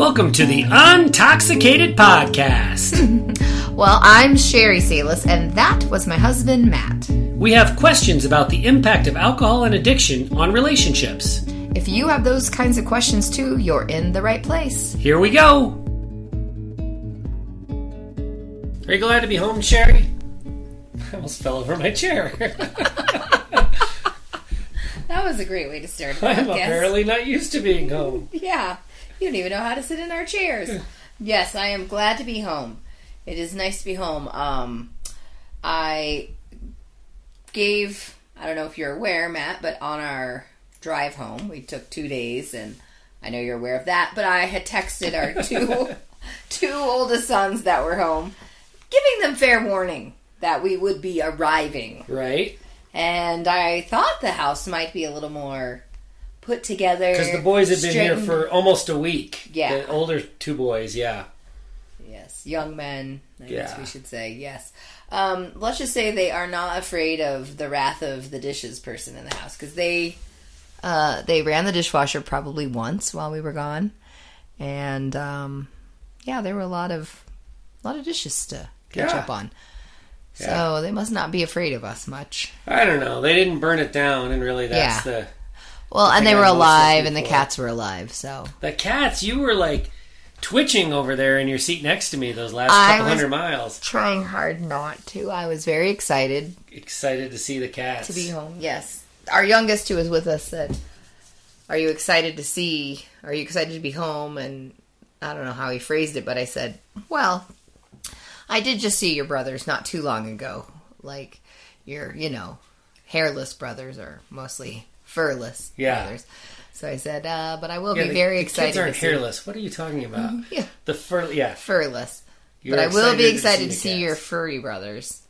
Welcome to the Untoxicated Podcast. Well, I'm Sheri Salis, and that was my husband, Matt. we have questions about the impact of alcohol and addiction on relationships. If you have those kinds of questions too, you're in the right place. Here we go. Are you glad to be home, Sheri? I almost fell over my chair. That was a great way to start I podcast. apparently not used to being home. Yeah, you don't even know how to sit in our chairs. yes, I am glad to be home. It is nice to be home. Um, I gave, I don't know if you're aware, Matt, but on our drive home, we took two days, and I know you're aware of that, but I had texted our two, two oldest sons that were home, giving them fair warning that we would be arriving. Right? And I thought the house might be a little more put together. Because the boys had been here for almost a week. Yeah. The older two boys, yeah. Yes, young men. I guess Yeah. we should say yes. Um, let's just say they are not afraid of the wrath of the dishes person in the house because they uh, they ran the dishwasher probably once while we were gone, and um, yeah, there were a lot of a lot of dishes to catch Yeah. up on. So Yeah. they must not be afraid of us much. I don't know. They didn't burn it down, and really that's Yeah. the. Well, and they were alive, and the cats were alive. So The cats, you were like twitching over there in your seat next to me those last I couple hundred miles. trying hard not to. I was very excited Excited to see the cats. to be home. Yes, our youngest who was with us said, "Are you excited to see? Are you excited to be home?" And I don't know how he phrased it, but I said, "Well, I did just see your brothers not too long ago. Like your, you know, hairless brothers or mostly furless Yeah. brothers." So I said, uh, "But I will Yeah, be the- very the excited Kids aren't to see hairless. What are you talking about? Yeah, The fur, yeah. furless." You're but I will be to excited to see, your furry brothers,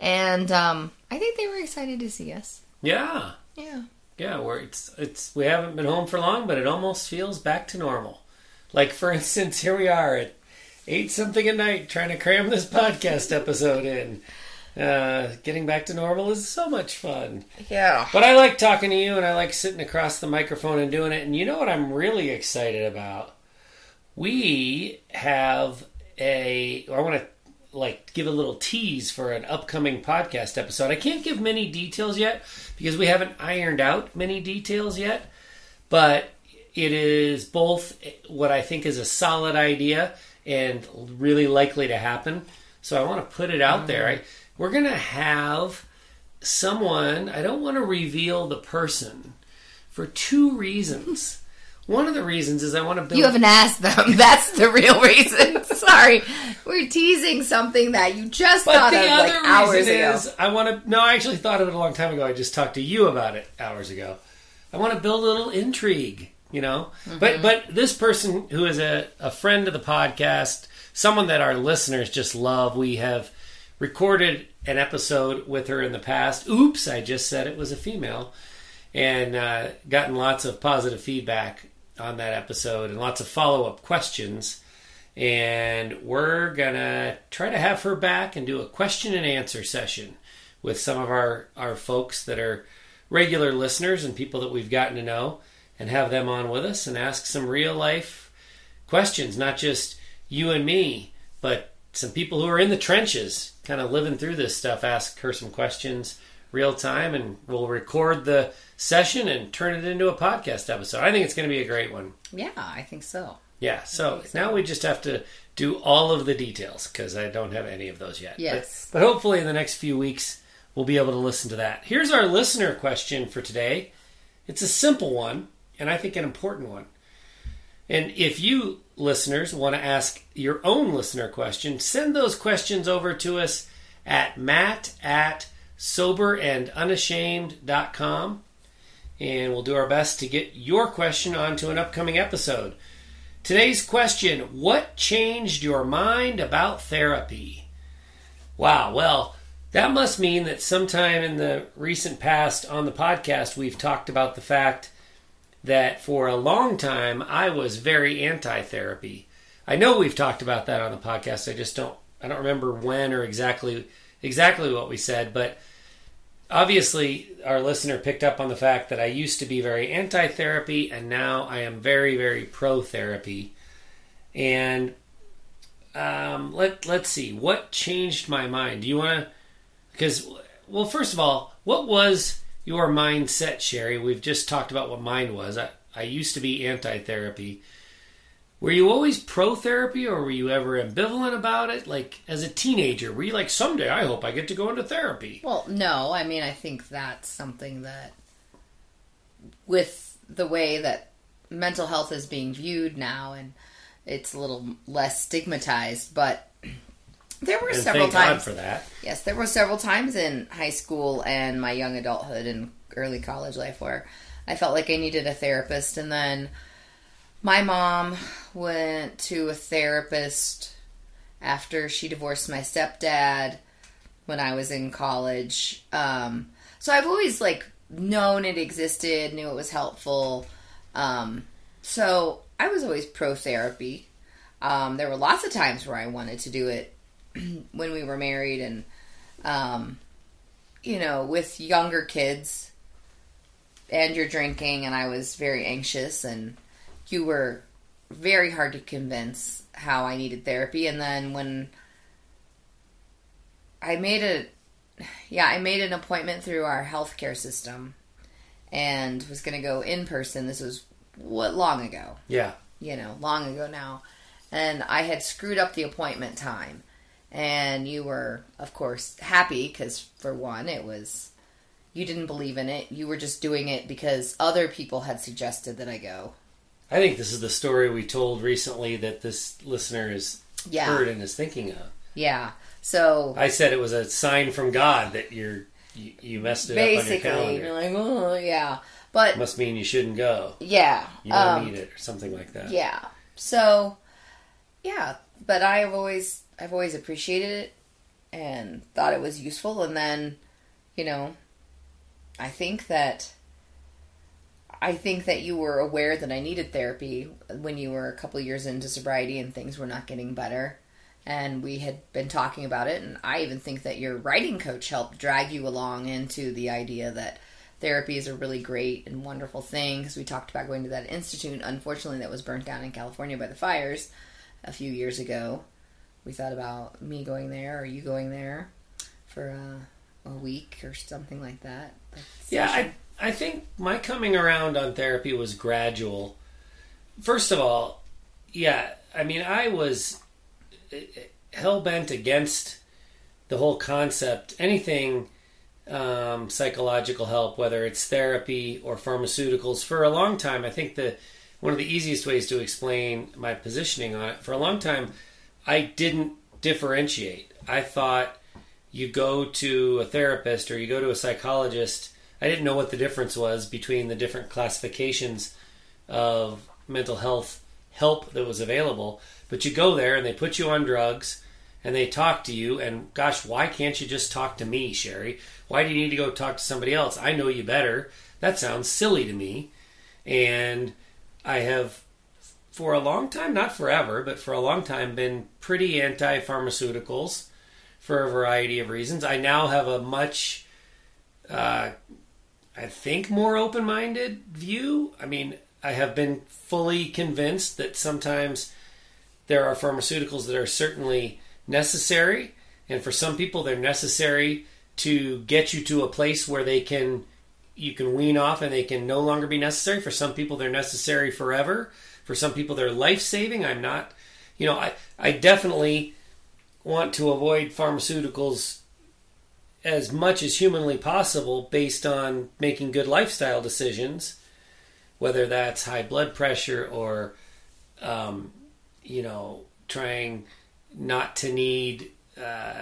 and um, I think they were excited to see us. Yeah, Yeah. yeah. We're it's it's we haven't been home for long, but it almost feels back to normal. Like for instance, here we are at eight something at night trying to cram this podcast episode in. Uh, getting back to normal is so much fun. Yeah. But I like talking to you and I like sitting across the microphone and doing it. And you know what I'm really excited about? We have a I want to like give a little tease for an upcoming podcast episode. I can't give many details yet because we haven't ironed out many details yet, but it is both what I think is a solid idea and really likely to happen. So I want to put it out there. I, we're going to have someone, I don't want to reveal the person for two reasons. One of the reasons is I want to build You haven't asked them. That's the real reason. Sorry. We're teasing something that you just But thought the of other like hours reason ago. is I want to. No, I actually thought of it a long time ago. I just talked to you about it hours ago. I want to build a little intrigue, you know. Mm-hmm. But but this person who is a, a friend of the podcast, someone that our listeners just love. We have recorded an episode with her in the past. Oops, I just said it was a female, and uh, gotten lots of positive feedback on that episode and lots of follow up questions and we're gonna try to have her back and do a question and answer session with some of our our folks that are regular listeners and people that we've gotten to know and have them on with us and ask some real life questions not just you and me but some people who are in the trenches kind of living through this stuff ask her some questions real time and we'll record the session and turn it into a podcast episode i think it's going to be a great one Yeah, I think so. yeah, so now we just have to do all of the details because I don't have any of those yet. Yes. But, but hopefully in the next few weeks we'll be able to listen to that. Here's our listener question for today. It's a simple one, and I think an important one. And if you listeners want to ask your own listener question, send those questions over to us at matt at soberandunashamed.com and we'll do our best to get your question onto an upcoming episode. Today's question What changed your mind about therapy? Wow, well, that must mean that sometime in the recent past on the podcast, we've talked about the fact that for a long time I was very anti therapy. I know we've talked about that on the podcast. I just don't I don't remember when or exactly exactly what we said, but obviously our listener picked up on the fact that I used to be very anti therapy and now I am very, very pro therapy. and um, let let's see what changed my mind. Do you want to? Because well, first of all, what was your mindset, Sheri? We've just talked about what mine was. I I used to be anti-therapy. Were you always pro therapy or were you ever ambivalent about it? Like as a teenager, were you like, someday I hope I get to go into therapy? Well, no. I mean, I think that's something that, with the way that mental health is being viewed now, and it's a little less stigmatized, but there were And several times. for that. Yes, there were several times in high school and my young adulthood and early college life where I felt like I needed a therapist, and then my mom went to a therapist after she divorced my stepdad when I was in college. Um, so I've always like known it existed, knew it was helpful. Um, so I was always pro therapy. Um, there were lots of times where I wanted to do it when we were married, and um, you know, with younger kids, and you're drinking, and I was very anxious, and you were very hard to convince how I needed therapy. And then when I made a, yeah, I made an appointment through our healthcare system, and was going to go in person. This was what long ago, Yeah. you know, long ago now. And I had screwed up the appointment time. And you were, of course, happy because, for one, it was, you didn't believe in it. You were just doing it because other people had suggested that I go. I think this is the story we told recently that this listener has Yeah. heard and is thinking of. Yeah. So I said it was a sign from God that you're you, you messed it up on your basically, calendar. you're like, oh, yeah. But, Must mean you shouldn't go. yeah. You don't um, need it or something like that. Yeah. So, yeah, but I've always I've always appreciated it and thought it was useful and then, you know, I think that I think that you were aware that I needed therapy when you were a couple years into sobriety and things were not getting better. And we had been talking about it, and I even think that your writing coach helped drag you along into the idea that therapy is a really great and wonderful thing because we talked about going to that institute. Unfortunately, that was burnt down in California by the fires a few years ago. We thought about me going there or you going there for uh, a week or something like that. Yeah. I, I think my coming around on therapy was gradual. First of all, yeah, I mean, I was hell bent against the whole concept. Anything um, psychological help, whether it's therapy or pharmaceuticals, for a long time, I think the one of the easiest ways to explain my positioning on it. For a long time, I didn't differentiate. I thought you go to a therapist or you go to a psychologist. I didn't know what the difference was between the different classifications of mental health help that was available. But you go there and they put you on drugs and they talk to you. And gosh, why can't you just talk to me, Sheri? Why do you need to go talk to somebody else? I know you better. That sounds silly to me. And I have, for a long time, not forever, but for a long time, been pretty anti pharmaceuticals for a variety of reasons. I now have a much, uh, I think, more open minded view. I mean, I have been fully convinced that sometimes there are pharmaceuticals that are certainly necessary, and for some people, they're necessary to get you to a place where they can you can wean off and they can no longer be necessary. For some people, they're necessary forever. For some people, they're life saving. I'm not, you know, I, I definitely want to avoid pharmaceuticals as much as humanly possible based on making good lifestyle decisions, whether that's high blood pressure or, um, you know, trying not to need uh,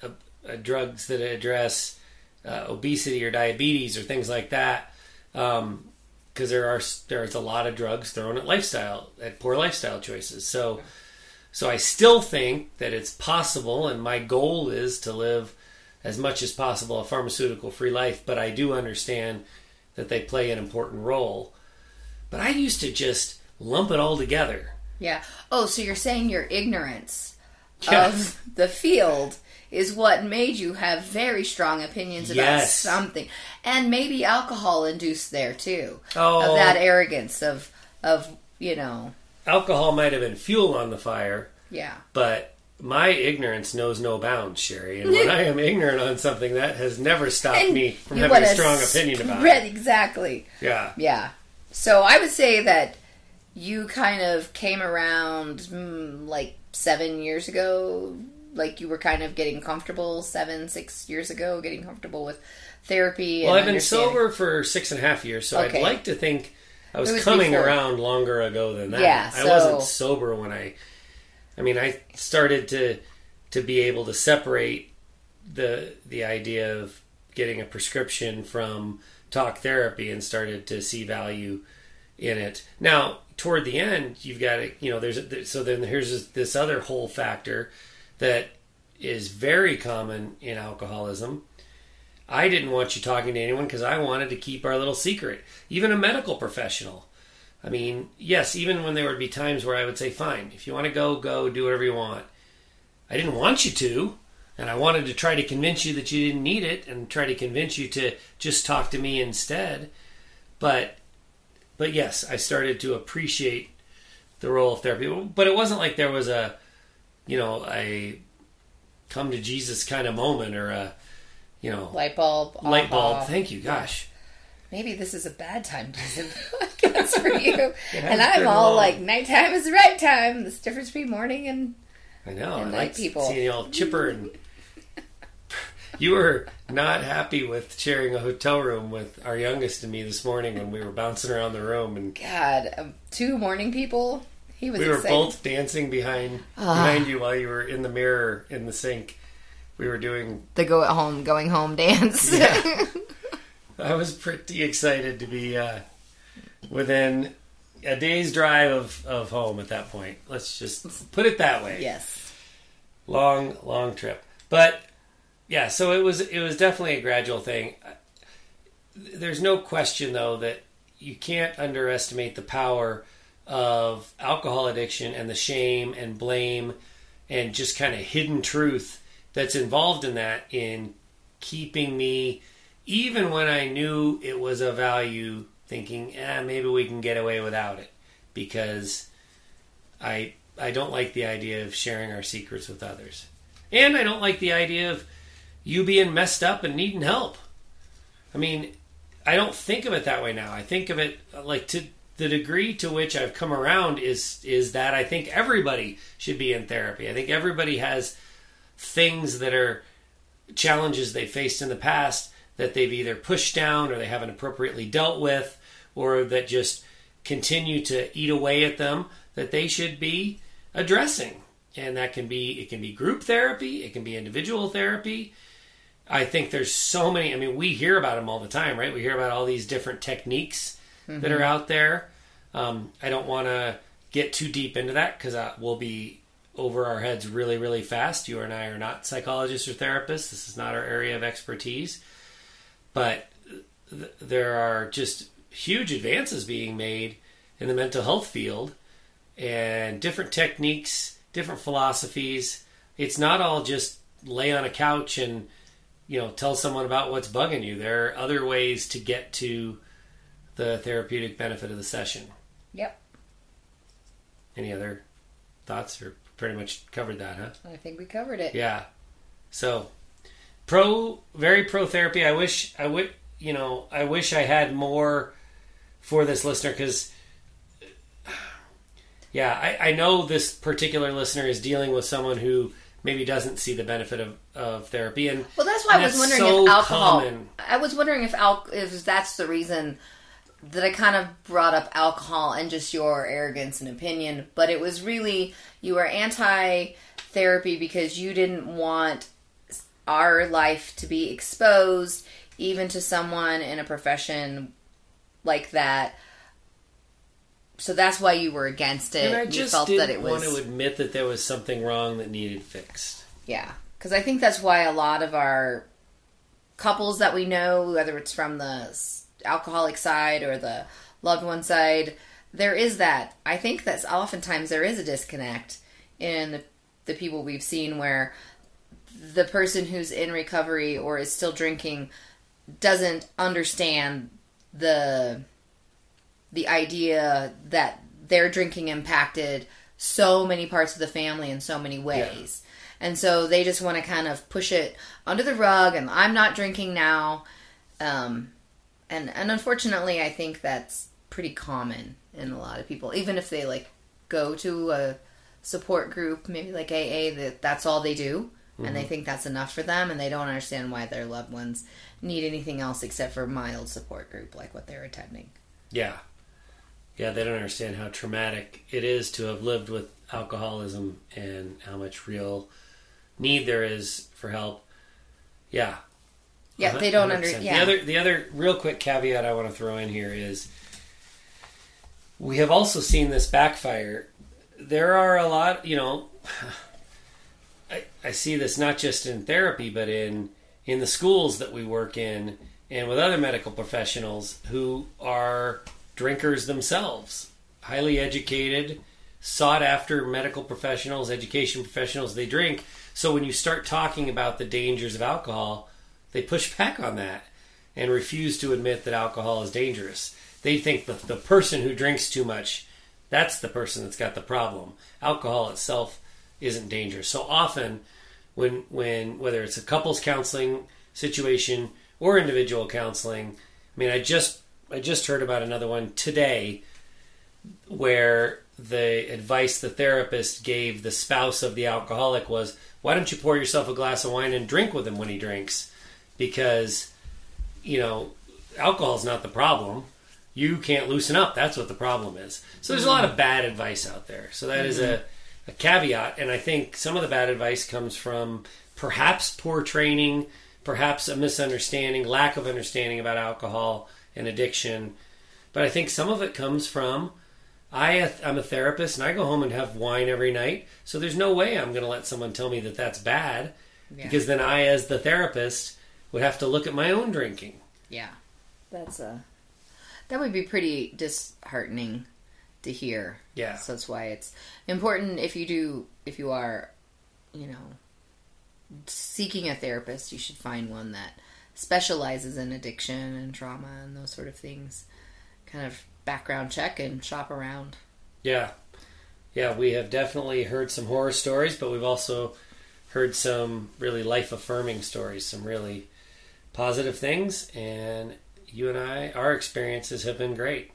a, a drugs that address uh, obesity or diabetes or things like that, because there are there's a lot of drugs thrown at lifestyle at poor lifestyle choices. So, so I still think that it's possible, and my goal is to live as much as possible a pharmaceutical free life. But I do understand that they play an important role. But I used to just lump it all together. Yeah. Oh, so you're saying your ignorance of the field is what made you have very strong opinions about Yes. something, and maybe alcohol induced there too. Oh. Of that arrogance of of you know alcohol might have been fuel on the fire, Yeah. but my ignorance knows no bounds, Sheri. And when I am ignorant on something, that has never stopped me from having a strong opinion about spread- it. Exactly. Yeah. Yeah. So I would say that you kind of came around mm, like seven years ago. Like you were kind of getting comfortable seven, six years ago, getting comfortable with therapy. Well, I've been sober for six and a half years, so Okay. I'd like to think I was, was coming before. around longer ago than that. Yeah, I wasn't sober when I. I mean, I started to to be able to separate the the idea of getting a prescription from talk therapy and started to see value in it. Now, toward the end, you've got to, you know, there's a, so then here's this other whole factor that is very common in alcoholism. I didn't want you talking to anyone because I wanted to keep our little secret. Even a medical professional. I mean, yes, even when there would be times where I would say, fine, if you want to go, go, do whatever you want. I didn't want you to, and I wanted to try to convince you that you didn't need it and try to convince you to just talk to me instead. But but yes, I started to appreciate the role of therapy. But it wasn't like there was a you know, a come to Jesus kind of moment or a you know light bulb. light bulb. Thank you, gosh. Maybe this is a bad time to do the podcast for you. and I'm all long. like, nighttime is the right time. This difference between morning and I know. And I night like people. seeing you all chipper and. you were not happy with sharing a hotel room with our youngest and me this morning when we were bouncing around the room and God, um, two morning people. He was we were both dancing behind Ah. behind you while you were in the mirror in the sink. We were doing. the go at home, going home dance. Yeah. I was pretty excited to be uh, within a day's drive of, of home at that point. Let's just put it that way. yes. long long trip but yeah so it was it was definitely a gradual thing there's no question though that you can't underestimate the power of alcohol addiction and the shame and blame and just kind of hidden truth that's involved in that in keeping me even when I knew it was a value thinking eh, maybe we can get away without it because I I don't like the idea of sharing our secrets with others. And I don't like the idea of you being messed up and needing help. I mean, I don't think of it that way now. I think of it like to the degree to which I've come around is is that I think everybody should be in therapy. I think everybody has things that are challenges they faced in the past that they've either pushed down or they haven't appropriately dealt with or that just continue to eat away at them that they should be addressing. And that can be it can be group therapy it can be individual therapy. I think there's so many i mean we hear about them all the time right? We hear about all these different techniques that are mm-hmm. out there um, i don't want to get too deep into that because we'll be over our heads really really fast you and i are not psychologists or therapists this is not our area of expertise but th- there are just huge advances being made in the mental health field and different techniques, different philosophies. It's not all just lay on a couch and you know tell someone about what's bugging you. There are other ways to get to the therapeutic benefit of the session. Yep. Any other thoughts or pretty much covered that, huh? I think we covered it. Yeah. So pro very pro therapy. I wish I would you know, I wish I had more for this listener cuz yeah, I, I know this particular listener is dealing with someone who maybe doesn't see the benefit of, of therapy and Well, that's why I was wondering so if alcohol. common. I was wondering if al- if that's the reason that I kind of brought up alcohol and just your arrogance and opinion, but it was really you were anti therapy because you didn't want our life to be exposed even to someone in a profession like that. So that's why you were against it. and I you just felt didn't that it was want to admit that there was something wrong that needed fixed. Yeah, because I think that's why a lot of our couples that we know, whether it's from the alcoholic side or the loved one side, there is that. I think that oftentimes there is a disconnect in the, the people we've seen where the person who's in recovery or is still drinking doesn't understand the the idea that their drinking impacted so many parts of the family in so many ways. And so they just want to kind of push it under the rug and I'm not drinking now. Um, and and unfortunately, I think that's pretty common in a lot of people. Even if they like go to a support group, maybe like AA, that that's all they do, and they mm-hmm. think that's enough for them, and they don't understand why their loved ones need anything else except for mild support group like what they're attending. Yeah. Yeah, they don't understand how traumatic it is to have lived with alcoholism and how much real need there is for help. Yeah. Yeah, they don't 100%. Yeah, The other the other real quick caveat I want to throw in here is we have also seen this backfire. There are a lot, you know, I, I see this not just in therapy, but in in the schools that we work in and with other medical professionals who are drinkers themselves, highly educated, sought after medical professionals, education professionals. They drink. So when you start talking about the dangers of alcohol, they push back on that and refuse to admit that alcohol is dangerous. They think that the person who drinks too much, that's the person that's got the problem. Alcohol itself isn't dangerous. So often when when whether it's a couples counseling situation or individual counseling, I mean I just I just heard about another one today where the advice the therapist gave the spouse of the alcoholic was why don't you pour yourself a glass of wine and drink with him when he drinks because you know alcohol's not the problem. You can't loosen up. That's what the problem is. So there's a lot of bad advice out there. So that is a, mm-hmm. a caveat. And i think some of the bad advice comes from perhaps poor training perhaps a misunderstanding lack of understanding about alcohol and addiction. But i think some of it comes from I, I'm a therapist and I go home and have wine every night. So there's no way I'm going to let someone tell me that that's bad Yeah. because then I, as the therapist, would have to look at my own drinking. yeah, that's a that would be pretty disheartening to hear. Yeah. So that's why it's important if you do if you are, you know, seeking a therapist, you should find one that specializes in addiction and trauma and those sort of things. Kind of background check and shop around. Yeah. Yeah, we have definitely heard some horror stories, but we've also heard some really life affirming stories, some really positive things. And you and I, our experiences have been great.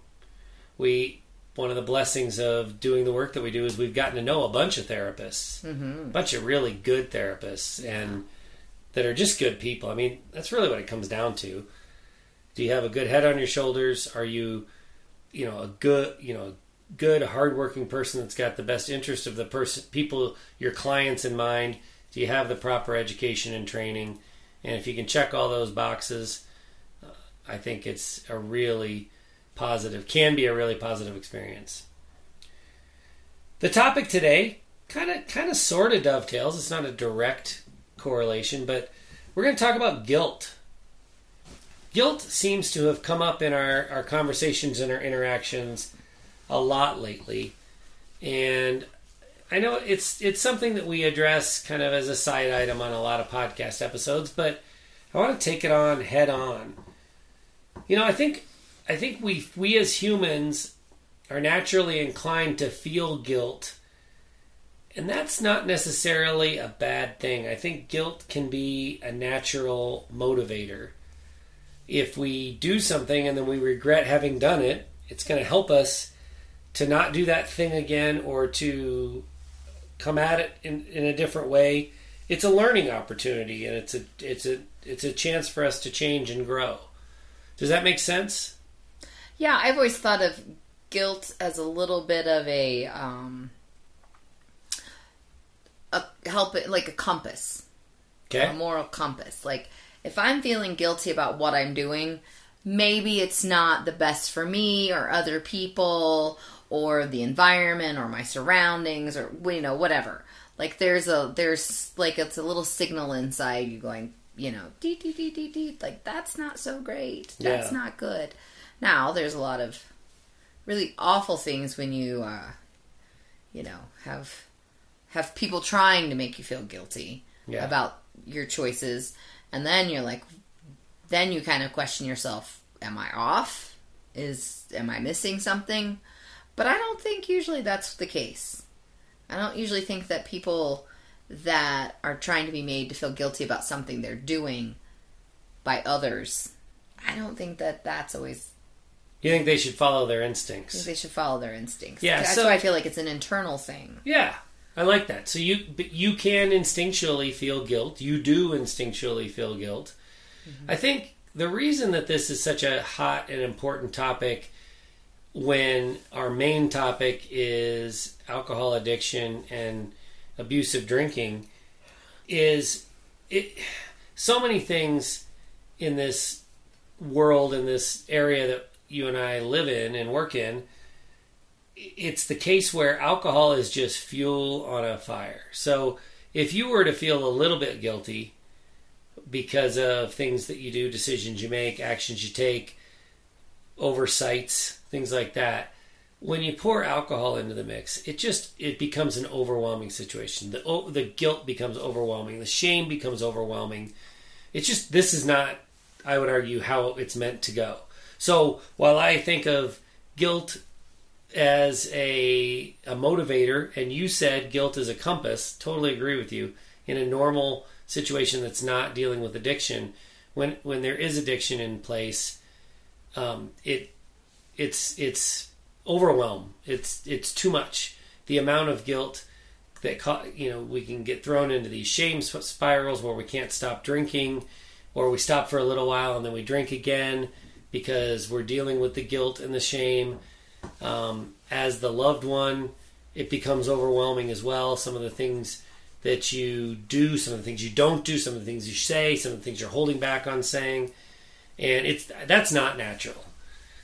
We, one of the blessings of doing the work that we do is we've gotten to know a bunch of therapists, Mm-hmm. a bunch of really good therapists, and that are just good people. I mean, that's really what it comes down to. Do you have a good head on your shoulders? Are you, you know, a good, you know, good, hardworking person that's got the best interest of the person, people, your clients in mind? Do you have the proper education and training? And if you can check all those boxes, uh, I think it's a really positive, can be a really positive experience. The topic today kind of, kind of, sort of dovetails. It's not a direct correlation, but we're going to talk about guilt. Guilt seems to have come up in our, our conversations and our interactions a lot lately. And I know it's it's something that we address kind of as a side item on a lot of podcast episodes, but I want to take it on head on. You know, I think I think we we as humans are naturally inclined to feel guilt. And that's not necessarily a bad thing. I think guilt can be a natural motivator. If we do something and then we regret having done it, it's going to help us to not do that thing again or to come at it in, in a different way. It's a learning opportunity and it's a it's a it's a chance for us to change and grow. Does that make sense? Yeah, I've always thought of guilt as a little bit of a um a help like a compass. Okay. a moral compass. Like, if I'm feeling guilty about what I'm doing, maybe it's not the best for me or other people or the environment or my surroundings or you know whatever. Like there's a there's like it's a little signal inside you going, you know, dee dee dee dee dee. Like that's not so great. That's Yeah. not good. Now there's a lot of really awful things when you uh you know have have people trying to make you feel guilty Yeah. about your choices and then you're like then you kind of question yourself am i off is am i missing something But I don't think usually that's the case. I don't usually think that people that are trying to be made to feel guilty about something they're doing by others, I don't think that that's always. You think they should follow their I think instincts? they should follow their instincts. Yeah, that's so- why I feel like it's an internal thing. Yeah, I like that. So you but you can instinctually feel guilt. You do instinctually feel guilt. Mm-hmm. I think the reason that this is such a hot and important topic when our main topic is alcohol addiction and abusive drinking is it so many things in this world in this area that you and I live in and work in it's the case where alcohol is just fuel on a fire. So if you were to feel a little bit guilty because of things that you do, decisions you make, actions you take, oversights, things like that, when you pour alcohol into the mix, it just it becomes an overwhelming situation. The the guilt becomes overwhelming, the shame becomes overwhelming. It's just this is not I would argue how it's meant to go. So while I think of guilt as a a motivator and you said guilt is a compass totally agree with you in a normal situation that's not dealing with addiction when when there is addiction in place um, it it's it's overwhelm. It's it's too much. The amount of guilt that ca- you know we can get thrown into these shame spirals where we can't stop drinking or we stop for a little while and then we drink again because we're dealing with the guilt and the shame. Um, as the loved one, it becomes overwhelming as well. Some of the things that you do, some of the things you don't do, some of the things you say, some of the things you're holding back on saying, and it's that's not natural.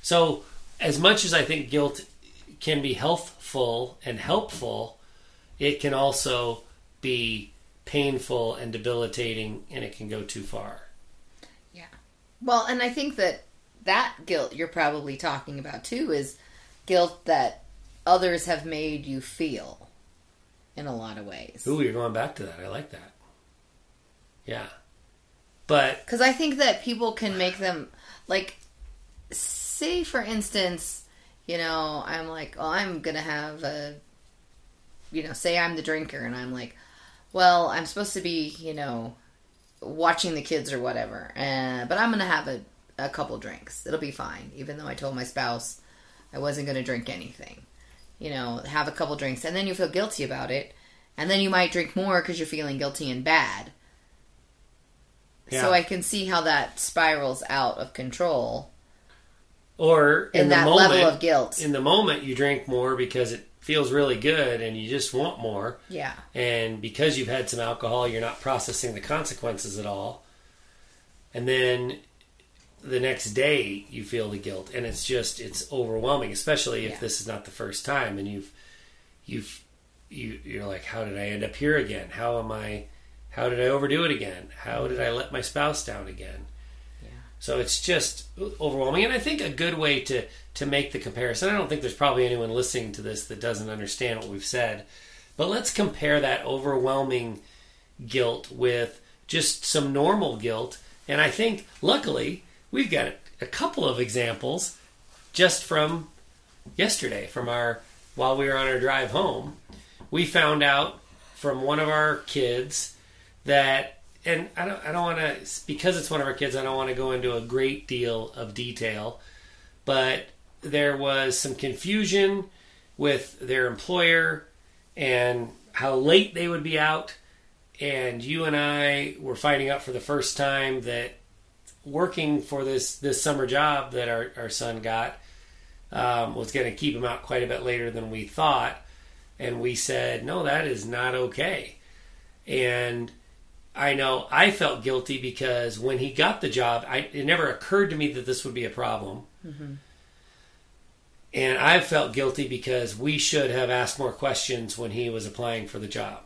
So, as much as I think guilt can be healthful and helpful, it can also be painful and debilitating, and it can go too far. Yeah. Well, and I think that that guilt you're probably talking about too is guilt that others have made you feel in a lot of ways. Ooh, you're going back to that. I like that. Yeah, but Because I think that people can make them, like, say for instance, you know, I'm like, oh, I'm to have a, you know, say I'm the drinker and I'm like, well, I'm supposed to be, you know, watching the kids or whatever, uh, but I'm to have a, a couple drinks. It'll be fine, even though I told my spouse I wasn't to drink anything. You know, have a couple drinks, and then you feel guilty about it, and then you might drink more because you're feeling guilty and bad. Yeah. So I can see how that spirals out of control or in, in, the that moment, level of guilt. in the moment you drink more because it feels really good and you just want more yeah. and because you've had some alcohol you're not processing the consequences at all and then the next day you feel the guilt and it's just it's overwhelming especially if Yeah. this is not the first time and you've you've you you're like how did i end up here again how am i how did i overdo it again how did i let my spouse down again Yeah. so it's just overwhelming, and I think a good way to to make the comparison. I don't think there's probably anyone listening to this that doesn't understand what we've said, but let's compare that overwhelming guilt with just some normal guilt. And I think, luckily, we've got a couple of examples just from yesterday, from our while we were on our drive home. We found out from one of our kids that and I don't I don't want to because it's one of our kids I don't want to go into a great deal of detail but there was some confusion with their employer and how late they would be out and you and I were finding out for the first time that working for this this summer job that our, our son got um, was going to keep him out quite a bit later than we thought and we said no that is not okay. And I know I felt guilty because when he got the job, I, it never occurred to me that this would be a problem. Mm-hmm. And I felt guilty because we should have asked more questions when he was applying for the job.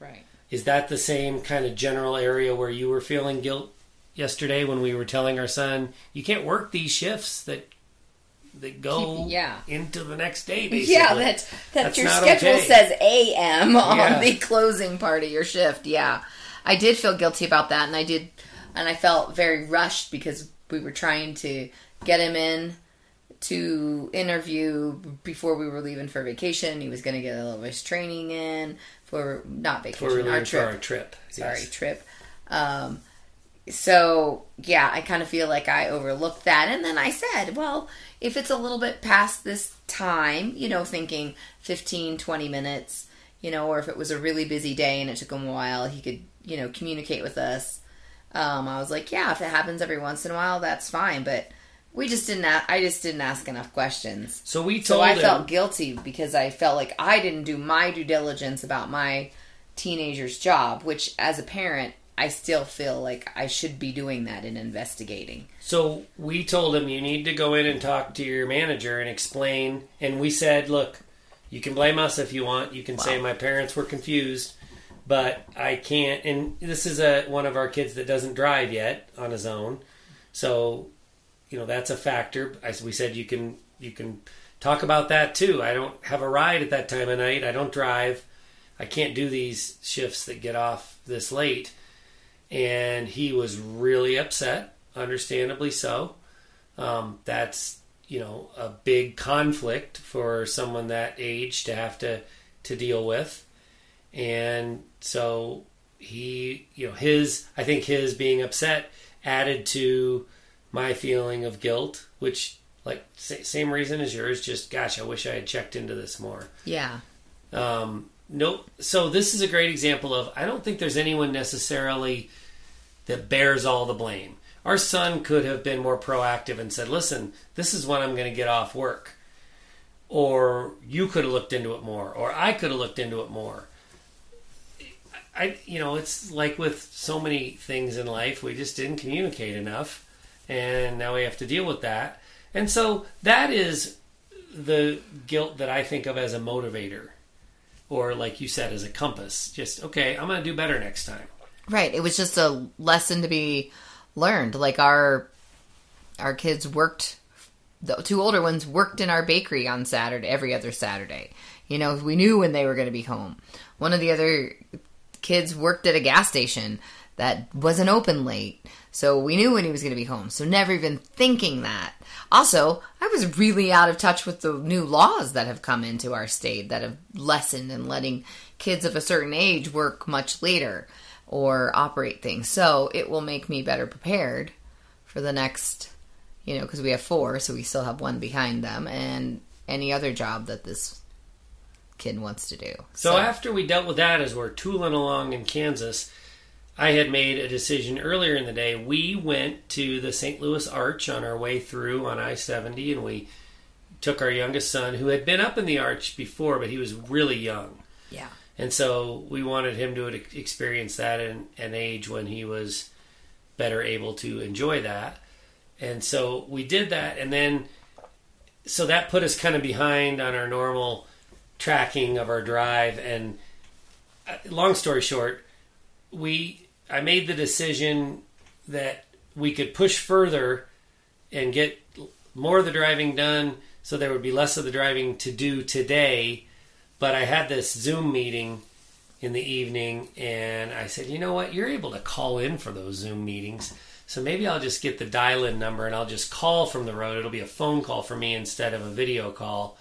Right. Is that the same kind of general area where you were feeling guilt yesterday when we were telling our son, you can't work these shifts that that go Yeah. into the next day basically. Yeah, that that That's your schedule okay. says AM on Yeah. the closing part of your shift. Yeah, I did feel guilty about that, and I did, and I felt very rushed because we were trying to get him in to interview before we were leaving for vacation. He was going to get a little bit of training in for not vacation, For, our for trip. our trip. Sorry, Yes. trip. Um, so yeah, I kind of feel like I overlooked that, and then I said, well, if it's a little bit past this time, you know, thinking 15, 20 minutes, you know, or if it was a really busy day and it took him a while, he could, you know, communicate with us. Um, I was like, yeah, if it happens every once in a while, that's fine, but we just didn't. A- I just didn't ask enough questions. So we told So I him, felt guilty because I felt like I didn't do my due diligence about my teenager's job, which as a parent, I still feel like I should be doing that and investigating. So we told him you need to go in and talk to your manager and explain. And we said, look, you can blame us if you want. You can say my parents were confused, but I can't. And this is a one of our kids that doesn't drive yet on his own, so you know that's a factor. As we said, you can you can talk about that too. I don't have a ride at that time of night. I don't drive. I can't do these shifts that get off this late. And he was really upset, understandably so. Um, that's you know a big conflict for someone that age to have to to deal with, and so he you know his I think his being upset added to my feeling of guilt, which like same reason as yours. Just gosh, I wish I had checked into this more. Yeah. Um, nope. So this is a great example of I don't think there's anyone necessarily that bears all the blame. Our son could have been more proactive and said, "Listen, this is when I'm going to get off work," or you could have looked into it more, or I could have looked into it more. I, you know, it's like with so many things in life, we just didn't communicate enough, and now we have to deal with that. And so that is the guilt that I think of as a motivator, or like you said, as a compass. Just okay, I'm going to do better next time. Right. It was just a lesson to be learned. Like our our kids worked the two older ones worked in our bakery on Saturday every other Saturday. You know, we knew when they were going to be home. One of the other kids worked at a gas station that wasn't open late. So we knew when he was going to be home. So never even thinking that. Also, I was really out of touch with the new laws that have come into our state that have lessened in letting kids of a certain age work much later or operate things. So it will make me better prepared for the next, you know, because we have four, so we still have one behind them, and any other job that this kid wants to do. So, after we dealt with that, as we're tooling along in Kansas, I had made a decision earlier in the day. We went to the St. Louis Arch on our way through on I 70, and we took our youngest son, who had been up in the Arch before, but he was really young. yeah, And so we wanted him to experience that in an age when he was better able to enjoy that. And so we did that. And then, so that put us kind of behind on our normal tracking of our drive. And uh, long story short, we, I made the decision that we could push further and get more of the driving done so there would be less of the driving to do today but I had this Zoom meeting in the evening, and I said, you know what? You're able to call in for those Zoom meetings. So maybe I'll just get the dial in number and I'll just call from the road. It'll be a phone call for me instead of a video call.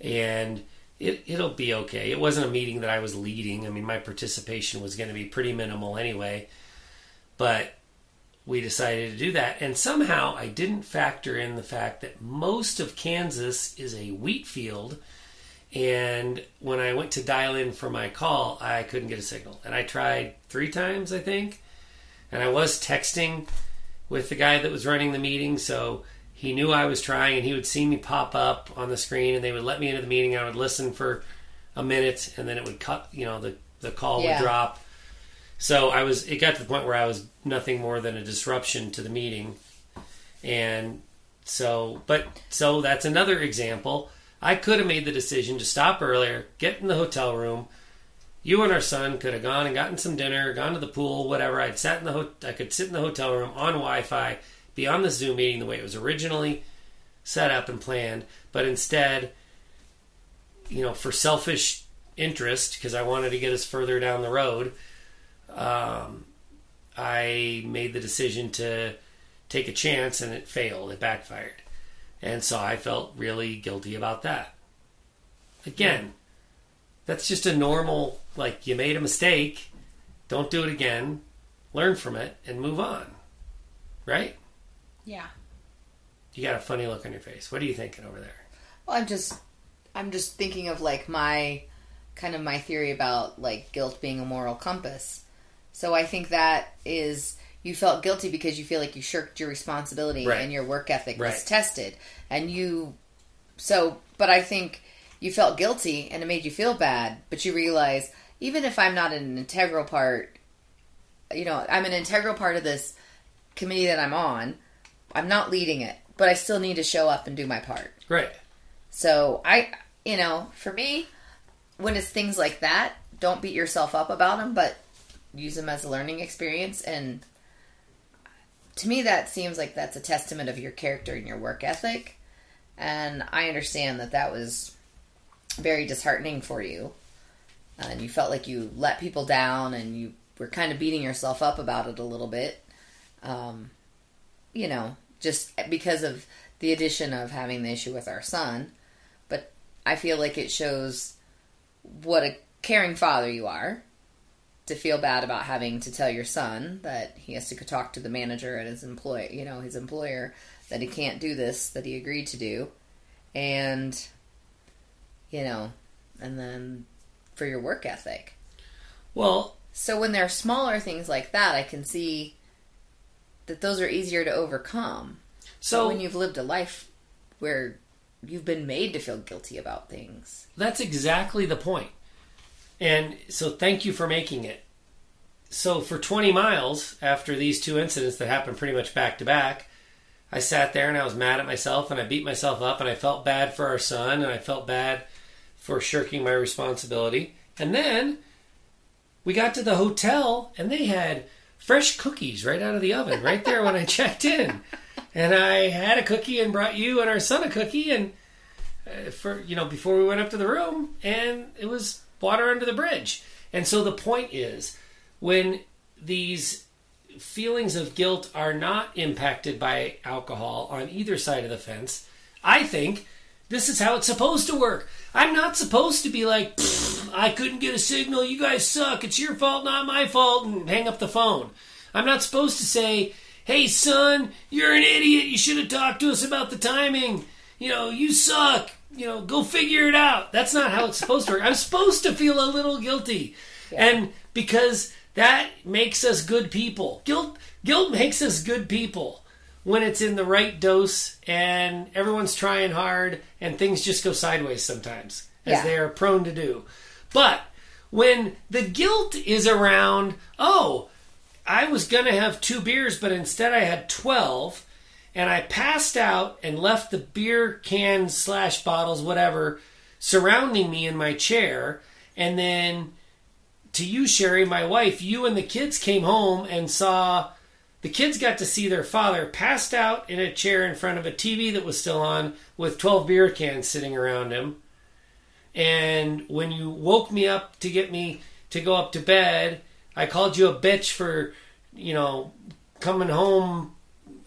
And it, it'll be okay. It wasn't a meeting that I was leading. I mean, my participation was going to be pretty minimal anyway. But we decided to do that. And somehow I didn't factor in the fact that most of Kansas is a wheat field and when I went to dial in for my call, I couldn't get a signal. And I tried three times, I think. And I was texting with the guy that was running the meeting, so he knew I was trying, and he would see me pop up on the screen, and they would let me into the meeting. I would listen for a minute, and then it would cut. You know, the the call Yeah. would drop. So I was. It got to the point where I was nothing more than a disruption to the meeting, and so. But so that's another example. I could have made the decision to stop earlier, get in the hotel room. You and our son could have gone and gotten some dinner, gone to the pool, whatever. I'd sat in the ho- I could sit in the hotel room on Wi-Fi, be on the Zoom meeting the way it was originally set up and planned, but instead, you know, for selfish interest, because I wanted to get us further down the road, um, I made the decision to take a chance, and it failed. It backfired And so I felt really guilty about that. Again, that's just a normal, like, you made a mistake, don't do it again, learn from it, and move on. Right? Yeah. You got a funny look on your face. What are you thinking over there? Well, I'm just, I'm just thinking of like my, kind of my theory about like guilt being a moral compass. So I think that is you felt guilty because you feel like you shirked your responsibility Right. and your work ethic was tested, and you. So, but I think you felt guilty and it made you feel bad, but you realize even if I'm not an integral part, you know, I'm an integral part of this committee that I'm on. I'm not leading it, but I still need to show up and do my part. Right. So I, you know, for me, when it's things like that, don't beat yourself up about them, but use them as a learning experience. And to me, that seems like that's a testament of your character and your work ethic. And I understand that that was very disheartening for you. And you felt like you let people down and you were kind of beating yourself up about it a little bit. Um, you know, just because of the addition of having the issue with our son. But I feel like it shows what a caring father you are to feel bad about having to tell your son that he has to go talk to the manager at his employ, you know, his employer that he can't do this that he agreed to do. And you know, and then for your work ethic. Well, So when there are smaller things like that, I can see that those are easier to overcome. so But when you've lived a life where you've been made to feel guilty about things. That's exactly the point. And so thank you for making it. So for 20 miles after these two incidents that happened pretty much back to back, I sat there and I was mad at myself and I beat myself up and I felt bad for our son and I felt bad for shirking my responsibility. And then we got to the hotel and they had fresh cookies right out of the oven right there when I checked in. And I had a cookie and brought you and our son a cookie and uh, for you know before we went up to the room and it was water under the bridge. And so the point is when these feelings of guilt are not impacted by alcohol on either side of the fence, I think this is how it's supposed to work. I'm not supposed to be like, I couldn't get a signal, you guys suck, it's your fault, not my fault, and hang up the phone. I'm not supposed to say, hey son, you're an idiot, you should have talked to us about the timing. You know, you suck, you know, go figure it out. That's not how it's supposed to work. I'm supposed to feel a little guilty. And because that makes us good people. Guilt guilt makes us good people when it's in the right dose and everyone's trying hard and things just go sideways sometimes as Yeah. they are prone to do. But when the guilt is around, oh, I was going to have two beers, but instead I had 12, and I passed out and left the beer cans slash bottles, whatever, surrounding me in my chair. And then to you, Sheri, my wife, you and the kids came home and saw the kids got to see their father passed out in a chair in front of a TV that was still on with 12 beer cans sitting around him. And when you woke me up to get me to go up to bed, I called you a bitch for, you know, coming home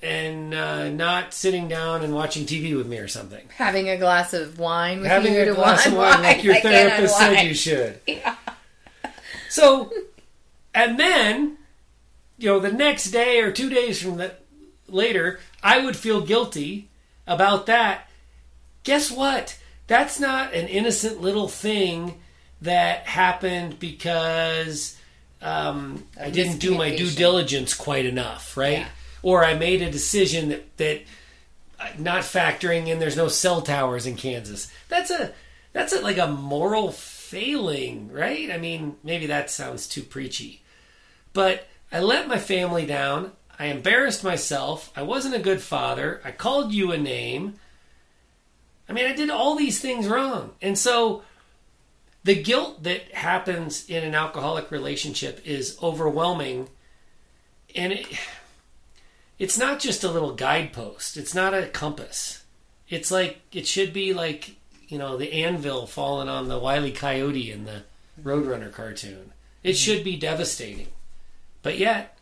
and uh, not sitting down and watching TV with me or something. Having a glass of wine with Having you a glass of wine like your I therapist said you should. Yeah. So, and then, you know, the next day or two days from that later, I would feel guilty about that. Guess what? That's not an innocent little thing that happened because um, I didn't do my due diligence quite enough, right? Yeah. Or I made a decision that that uh, not factoring in there's no cell towers in Kansas. That's a that's a, like a moral failing, right? I mean, maybe that sounds too preachy. But I let my family down. I embarrassed myself. I wasn't a good father. I called you a name. I mean, I did all these things wrong. And so the guilt that happens in an alcoholic relationship is overwhelming. And it, it's not just a little guidepost, it's not a compass. It's like, it should be like, you know, the anvil falling on the Wile E. Coyote in the Roadrunner cartoon. It mm-hmm. should be devastating. But yet,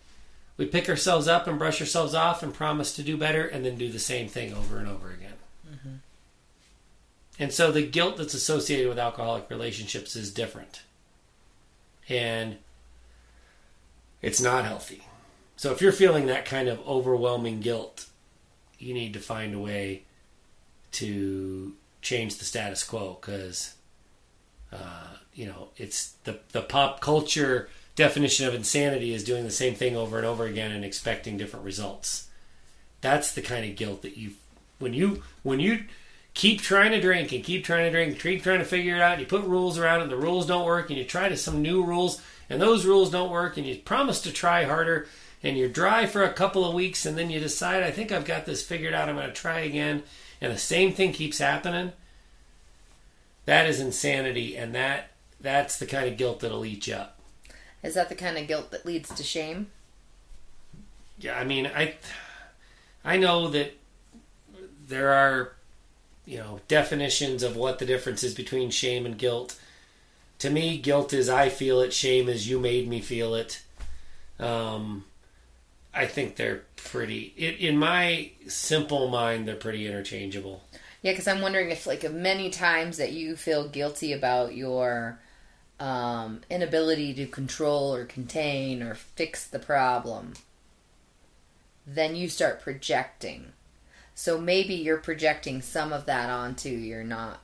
we pick ourselves up and brush ourselves off and promise to do better and then do the same thing over and over again. And so the guilt that's associated with alcoholic relationships is different. And it's not healthy. So if you're feeling that kind of overwhelming guilt, you need to find a way to change the status quo because, uh, you know, it's the, the pop culture definition of insanity is doing the same thing over and over again and expecting different results. That's the kind of guilt that you, when you, when you, keep trying to drink and keep trying to drink, and keep trying to figure it out. You put rules around it, the rules don't work, and you try to some new rules, and those rules don't work, and you promise to try harder, and you're dry for a couple of weeks, and then you decide, I think I've got this figured out, I'm going to try again, and the same thing keeps happening. That is insanity, and that that's the kind of guilt that'll eat you up. Is that the kind of guilt that leads to shame? Yeah, I mean, I I know that there are you know definitions of what the difference is between shame and guilt. To me, guilt is I feel it. Shame is you made me feel it. Um, I think they're pretty. It, in my simple mind, they're pretty interchangeable. Yeah, because I'm wondering if, like, many times that you feel guilty about your um, inability to control or contain or fix the problem, then you start projecting. So maybe you're projecting some of that onto your not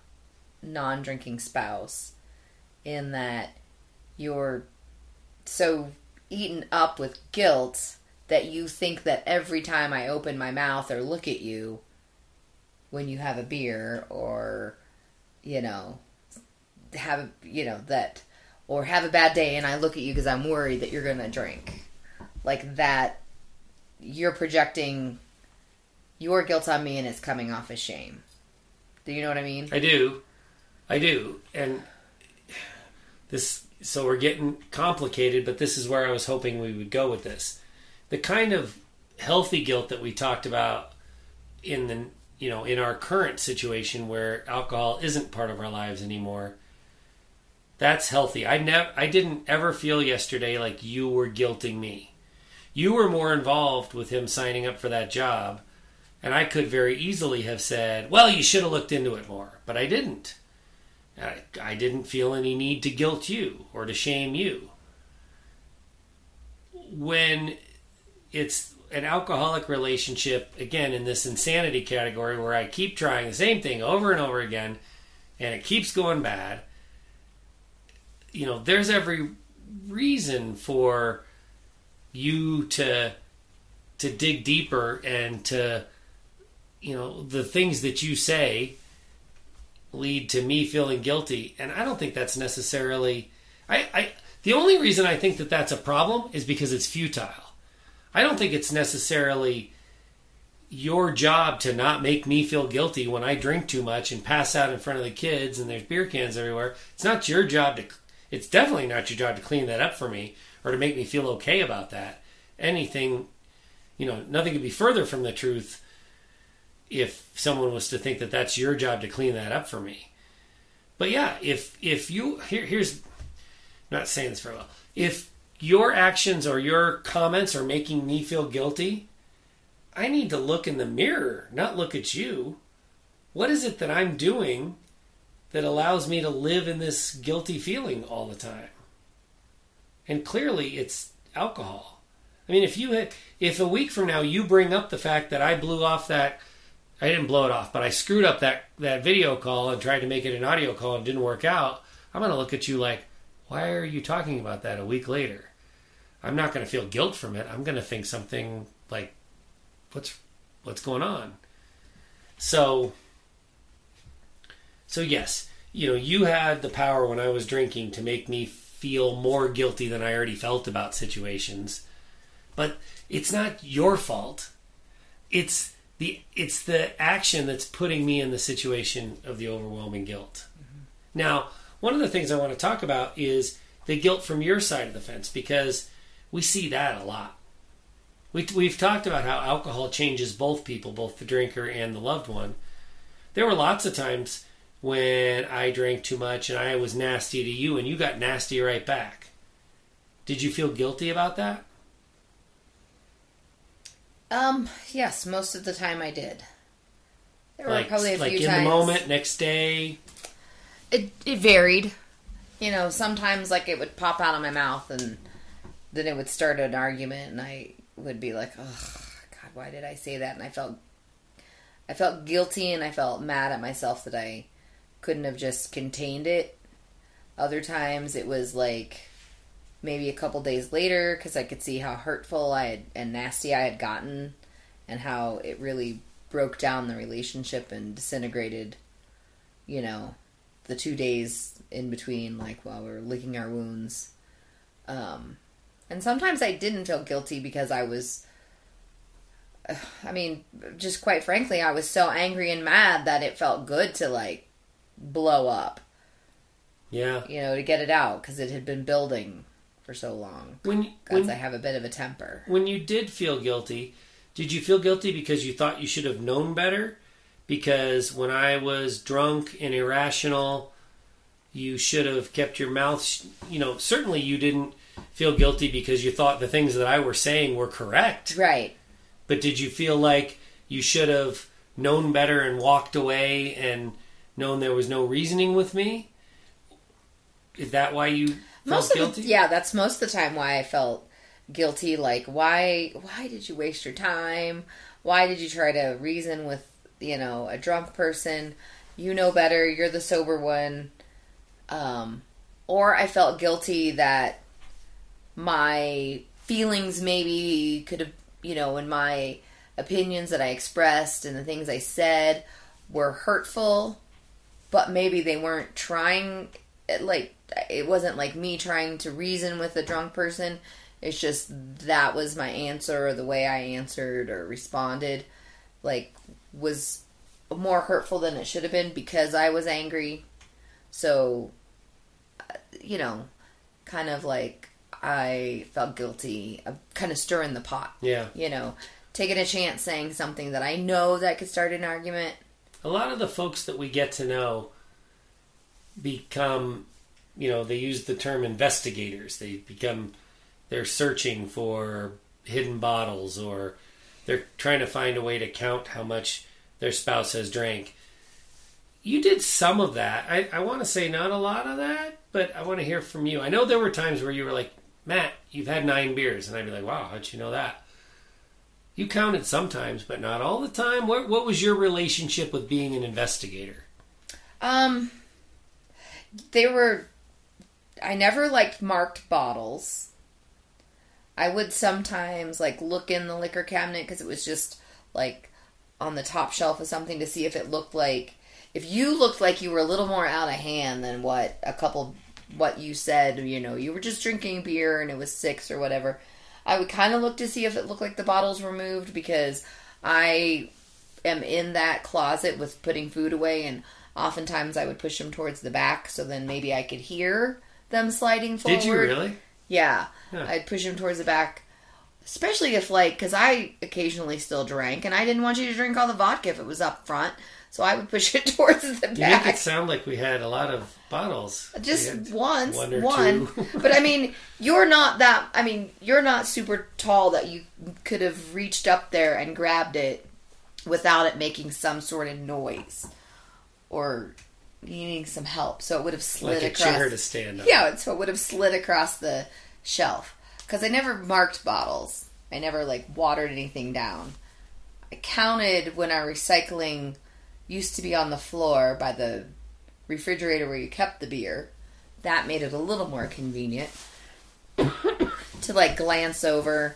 non-drinking spouse in that you're so eaten up with guilt that you think that every time I open my mouth or look at you when you have a beer or you know have a, you know that or have a bad day and I look at you because I'm worried that you're going to drink like that you're projecting your guilt on me and it's coming off as shame. Do you know what I mean? I do, I do, and this. So we're getting complicated, but this is where I was hoping we would go with this. The kind of healthy guilt that we talked about in the you know in our current situation where alcohol isn't part of our lives anymore. That's healthy. I never, I didn't ever feel yesterday like you were guilting me. You were more involved with him signing up for that job and I could very easily have said, well, you should have looked into it more. But I didn't. I, I didn't feel any need to guilt you or to shame you. When it's an alcoholic relationship, again, in this insanity category where I keep trying the same thing over and over again and it keeps going bad, you know, there's every reason for you to to dig deeper and to you know the things that you say lead to me feeling guilty. And i don't think that's necessarily i i the only reason i think that that's a problem is because it's futile. I don't think it's necessarily your job to not make me feel guilty when i drink too much and pass out in front of the kids and there's beer cans everywhere. It's not your job to it's definitely not your job to clean that up for me or to make me feel okay about that anything you know nothing could be further from the truth if someone was to think that that's your job to clean that up for me. But yeah, if if you here here's I'm not saying this very well. If your actions or your comments are making me feel guilty, I need to look in the mirror, not look at you. What is it that I'm doing that allows me to live in this guilty feeling all the time? And clearly it's alcohol. I mean, if you had, if a week from now you bring up the fact that I blew off that I didn't blow it off, but I screwed up that, that video call and tried to make it an audio call and didn't work out. I'm going to look at you like, why are you talking about that a week later? I'm not going to feel guilt from it. I'm going to think something like, what's what's going on? So, so yes, you know, you had the power when I was drinking to make me feel more guilty than I already felt about situations, but it's not your fault. It's the it's the action that's putting me in the situation of the overwhelming guilt. Mm-hmm. Now, one of the things I want to talk about is the guilt from your side of the fence because we see that a lot. We, we've talked about how alcohol changes both people, both the drinker and the loved one. There were lots of times when I drank too much and I was nasty to you, and you got nasty right back. Did you feel guilty about that? Um, yes, most of the time I did. There were like probably a like few in times. the moment, next day. It it varied. You know, sometimes like it would pop out of my mouth and then it would start an argument and I would be like, "Oh god, why did I say that?" And I felt I felt guilty and I felt mad at myself that I couldn't have just contained it. Other times it was like maybe a couple days later cuz I could see how hurtful I had and nasty I had gotten and how it really broke down the relationship and disintegrated, you know, the two days in between, like while we were licking our wounds. Um, and sometimes I didn't feel guilty because I was, I mean, just quite frankly, I was so angry and mad that it felt good to like blow up, Yeah. you know, to get it out because it had been building for so long. When Because when, I have a bit of a temper. when you did feel guilty, did you feel guilty because you thought you should have known better? Because when I was drunk and irrational, you should have kept your mouth. sh- You know, certainly you didn't feel guilty because you thought the things that I were saying were correct. Right. But did you feel like you should have known better and walked away and known there was no reasoning with me? Is that why you felt most guilty? of the, yeah that's most of the time why i felt guilty like why why did you waste your time why did you try to reason with you know a drunk person you know better you're the sober one um or i felt guilty that my feelings maybe could have you know and my opinions that i expressed and the things i said were hurtful but maybe they weren't trying like it wasn't like me trying to reason with a drunk person. It's just that was my answer or the way i answered or responded like was more hurtful than it should have been because i was angry. So uh, you know kind of like i felt guilty of kind of stirring the pot Yeah. you know taking a chance saying something that i know that could start an argument a lot of the folks that we get to know become you know they use the term investigators. They become they're searching for hidden bottles or they're trying to find a way to count how much their spouse has drank. You did some of that. I, I want to say not a lot of that but i want to hear from you. I know there were times where you were like matt you've had nine beers and i'd be like wow how'd you know that you counted sometimes, but not all the time. What, what was your relationship with being an investigator? Um, they were. I never liked marked bottles. I would sometimes like look in the liquor cabinet because it was just like on the top shelf of something to see if it looked like if you looked like you were a little more out of hand than what a couple what you said. You know, you were just drinking beer and it was six or whatever. I would kind of look to see if it looked like the bottles were moved because I am in that closet with putting food away and oftentimes I would push them towards the back so then maybe I could hear them sliding forward. Did you really? Yeah. Yeah. I'd push them towards the back. Especially if like cuz I occasionally still drank and I didn't want you to drink all the vodka if it was up front. So I would push it towards the You back. make it sound like we had a lot of bottles. Just once, one one. but I mean, you're not that. I mean, you're not super tall that you could have reached up there and grabbed it without it making some sort of noise or needing some help. So it would have slid like a across. chair to stand on. Yeah, so it would have slid across the shelf. Because I never marked bottles. I never like watered anything down. I counted when our recycling used to be on the floor by the refrigerator where you kept the beer. That made it a little more convenient to like glance over.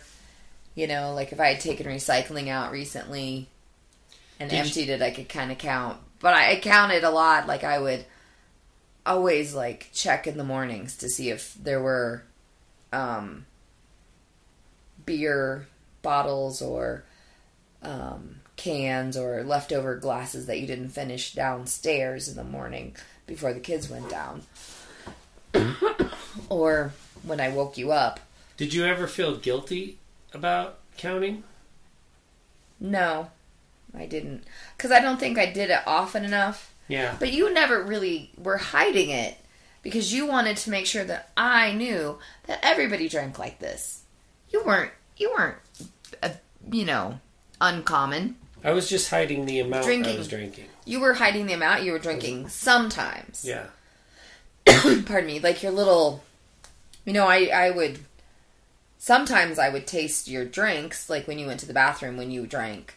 You know, like if I had taken recycling out recently and Did you- emptied it, I could kind of count. But I, I counted a lot. Like I would always like check in the mornings to see if there were um, beer bottles or um, cans or leftover glasses that you didn't finish downstairs in the morning before the kids went down. or when I woke you up. Did you ever feel guilty about counting? No, I didn't. Because I don't think I did it often enough. Yeah. But you never really were hiding it because you wanted to make sure that I knew that everybody drank like this. You weren't. You weren't. Uh, you know, uncommon. I was just hiding the amount I was drinking. You were hiding the amount you were drinking sometimes. Yeah. Pardon me, like your little. You know, I I would. Sometimes I would taste your drinks, like when you went to the bathroom when you drank,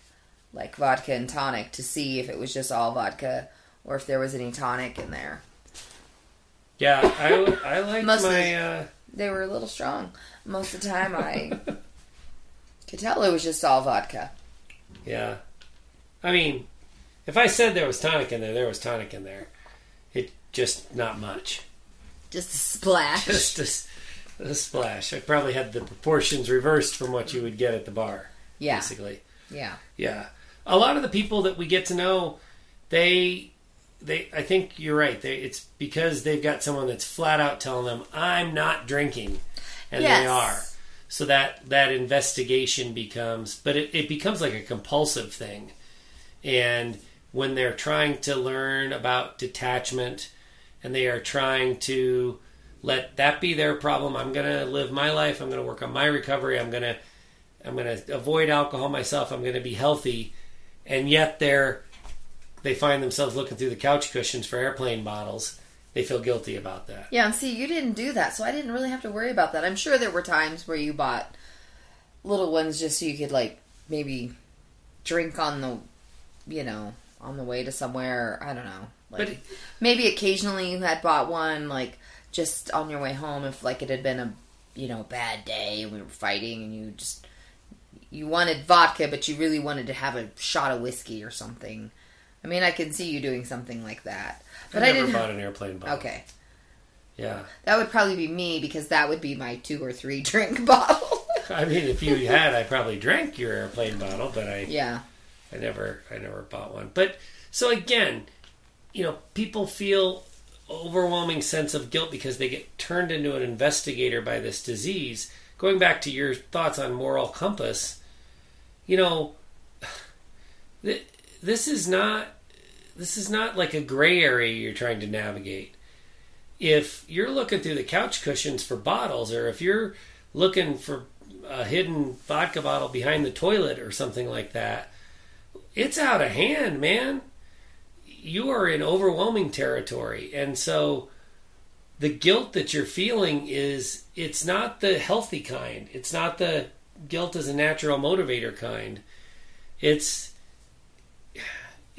like vodka and tonic, to see if it was just all vodka or if there was any tonic in there. Yeah, I, I like my. Uh, They were a little strong. Most of the time, I could tell it was just all vodka. yeah. I mean, if I said there was tonic in there, there was tonic in there. It just not much. Just a splash. Just a splash. I probably had the proportions reversed from what you would get at the bar. yeah, Basically. yeah. Yeah. A lot of the people that we get to know, they they I think you're right. They it's because they've got someone that's flat out telling them I'm not drinking and Yes. they are. So that that investigation becomes but it, it becomes like a compulsive thing. And when they're trying to learn about detachment and they are trying to let that be their problem, I'm going to live my life, I'm going to work on my recovery, I'm going to I'm going to avoid alcohol myself. I'm going to be healthy, and yet they're they find themselves looking through the couch cushions for airplane bottles. They feel guilty about that. Yeah, and see, you didn't do that, so I didn't really have to worry about that. I'm sure there were times where you bought little ones just so you could like maybe drink on the, you know, on the way to somewhere. I don't know. Like But- maybe occasionally you had bought one like just on your way home if like it had been a, you know, bad day and we were fighting and you just you wanted vodka but you really wanted to have a shot of whiskey or something. I mean, I can see you doing something like that. But I I, never didn't bought an airplane bottle. Okay. Yeah. That would probably be me because that would be my two or three drink bottle. I mean, if you had, I probably drank your airplane bottle, but I yeah. I never I never bought one. But so again, you know, people feel overwhelming sense of guilt because they get turned into an investigator by this disease. Going back to your thoughts on moral compass, you know, th- this is not this is not like a gray area you're trying to navigate. If you're looking through the couch cushions for bottles, or if you're looking for a hidden vodka bottle behind the toilet or something like that, it's out of hand, man. You are in overwhelming territory. And so the guilt that you're feeling is it's not the healthy kind. It's not the guilt as a natural motivator kind. It's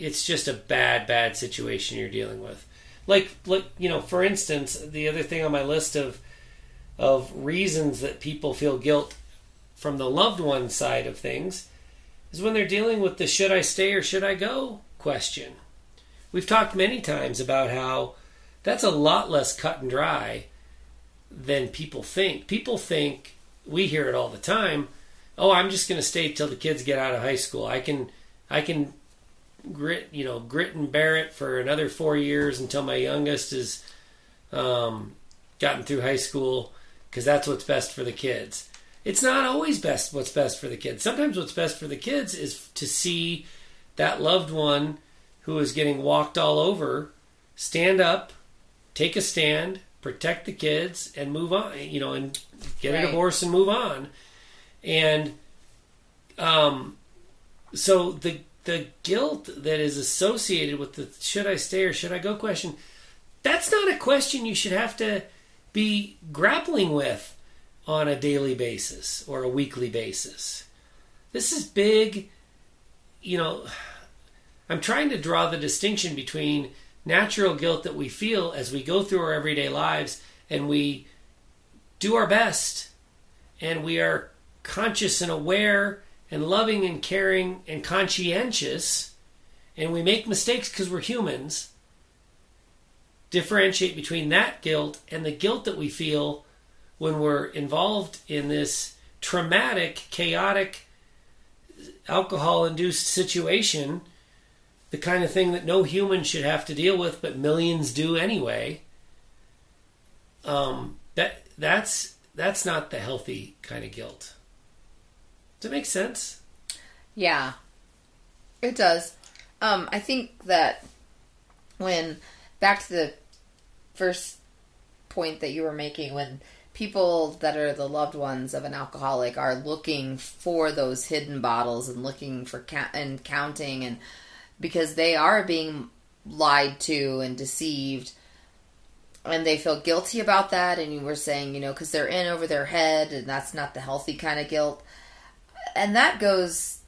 it's just a bad bad situation you're dealing with. Like like you know, for instance, the other thing on my list of of reasons that people feel guilt from the loved one side of things is when they're dealing with the should I stay or should I go question. We've talked many times about how that's a lot less cut and dry than people think. People think we hear it all the time. Oh, I'm just going to stay till the kids get out of high school. I can, I can grit, you know, grit and bear it for another four years until my youngest is um, gotten through high school because that's what's best for the kids. It's not always best what's best for the kids. Sometimes what's best for the kids is to see that loved one who is getting walked all over stand up, take a stand, protect the kids, and move on. You know, and get a divorce and move on. And um, so the the guilt that is associated with the should I stay or should I go question, that's not a question you should have to be grappling with on a daily basis or a weekly basis. This is big, you know. I'm trying to draw the distinction between natural guilt that we feel as we go through our everyday lives and we do our best and we are conscious and aware and loving and caring and conscientious and we make mistakes because we're humans differentiate between that guilt and the guilt that we feel when we're involved in this traumatic chaotic alcohol induced situation the kind of thing that no human should have to deal with but millions do anyway um, that that's that's not the healthy kind of guilt does it make sense Yeah. It does. Um, I think that when back to the first point that you were making when people that are the loved ones of an alcoholic are looking for those hidden bottles and looking for ca- and counting and because they are being lied to and deceived and they feel guilty about that and you were saying you know because they're in over their head and that's not the healthy kind of guilt and that goes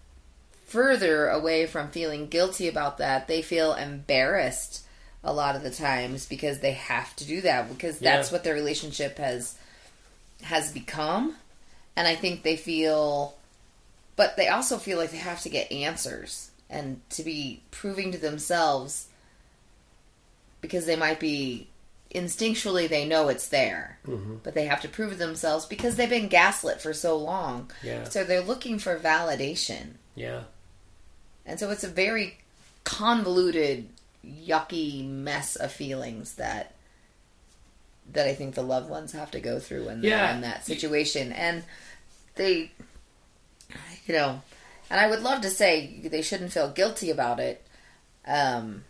further away from feeling guilty about that they feel embarrassed a lot of the times because they have to do that because that's Yeah. what their relationship has has become and i think they feel but they also feel like they have to get answers and to be proving to themselves because they might be instinctually they know it's there Mm-hmm. but they have to prove to themselves because they've been gaslit for so long Yeah. so they're looking for validation Yeah. and so it's a very convoluted yucky mess of feelings that that I think the loved ones have to go through when they're in that situation. And they you know and I would love to say they shouldn't feel guilty about it. Um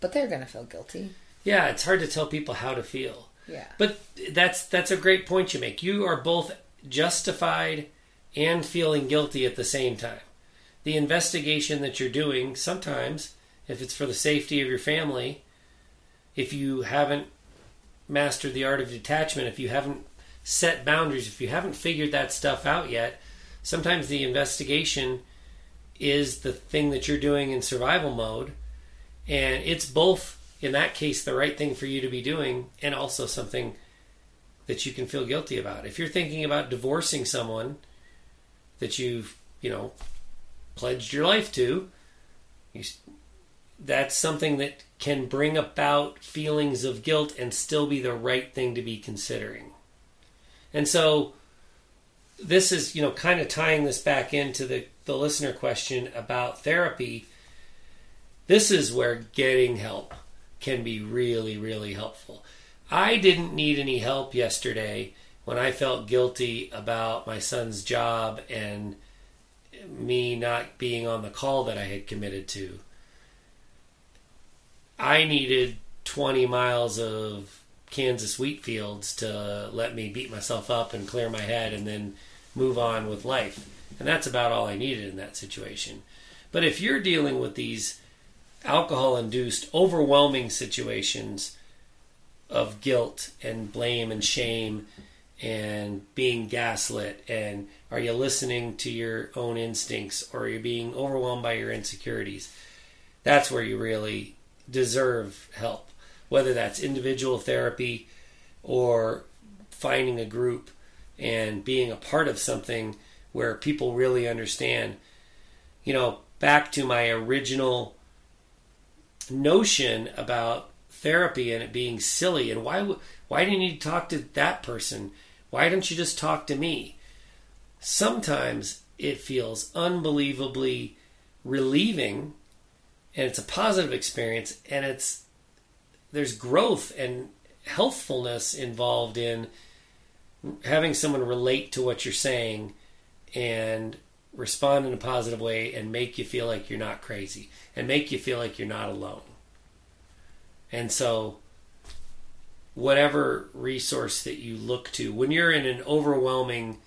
but they're gonna feel guilty. Yeah, it's hard to tell people how to feel. Yeah. But that's that's a great point you make. You are both justified and feeling guilty at the same time. The investigation that you're doing, sometimes, if it's for the safety of your family, if you haven't mastered the art of detachment, if you haven't set boundaries, if you haven't figured that stuff out yet, sometimes the investigation is the thing that you're doing in survival mode. And it's both, in that case, the right thing for you to be doing and also something that you can feel guilty about. If you're thinking about divorcing someone that you've, you know, pledged your life to, you, that's something that can bring about feelings of guilt and still be the right thing to be considering. And so this is, you know, kind of tying this back into the, the listener question about therapy. This is where getting help can be really, really helpful. I didn't need any help yesterday when I felt guilty about my son's job and me not being on the call that I had committed to. I needed 20 miles of Kansas wheat fields to let me beat myself up and clear my head and then move on with life. And that's about all I needed in that situation. But if you're dealing with these alcohol induced overwhelming situations of guilt and blame and shame and being gaslit. And are you listening to your own instincts or are you being overwhelmed by your insecurities? That's where you really deserve help. Whether that's individual therapy or finding a group and being a part of something where people really understand. You know back to my original notion about therapy and it being silly and why why do you need to talk to that person? Why don't you just talk to me? Sometimes it feels unbelievably relieving and it's a positive experience and it's there's growth and healthfulness involved in having someone relate to what you're saying and respond in a positive way and make you feel like you're not crazy and make you feel like you're not alone. And so, whatever resource that you look to, when you're in an overwhelming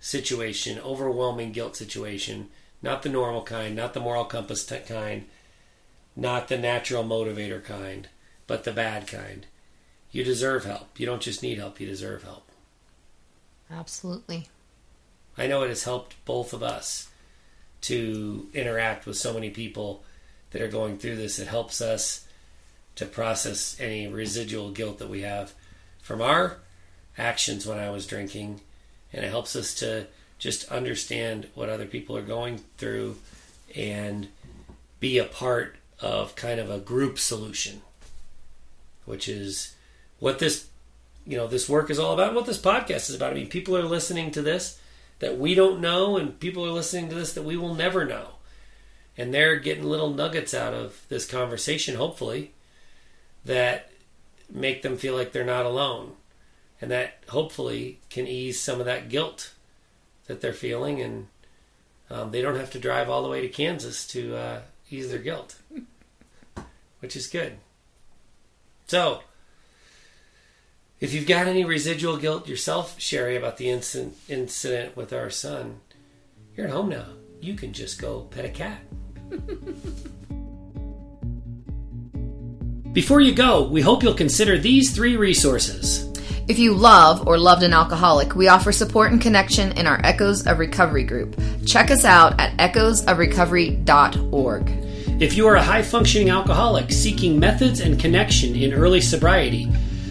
situation, overwhelming guilt situation, not the normal kind, not the moral compass kind, not the natural motivator kind, but the bad kind, you deserve help. You don't just need help, you deserve help. Absolutely. I know it has helped both of us to interact with so many people that are going through this. It helps us to process any residual guilt that we have from our actions when I was drinking, and it helps us to just understand what other people are going through and be a part of kind of a group solution, which is what this you know this work is all about what this podcast is about. I mean people are listening to this that we don't know and people are listening to this that we will never know. And they're getting little nuggets out of this conversation hopefully that make them feel like they're not alone. And that hopefully can ease some of that guilt that they're feeling. And um, they don't have to drive all the way to kansas to uh, ease their guilt which is good. So If you've got any residual guilt yourself, Sheri, about the incident, incident with our son, you're at home now. You can just go pet a cat. Before you go, we hope you'll consider these three resources. If you love or loved an alcoholic, we offer support and connection in our Echoes of Recovery group. Check us out at echoesofrecovery.org. If you are a high functioning alcoholic seeking methods and connection in early sobriety,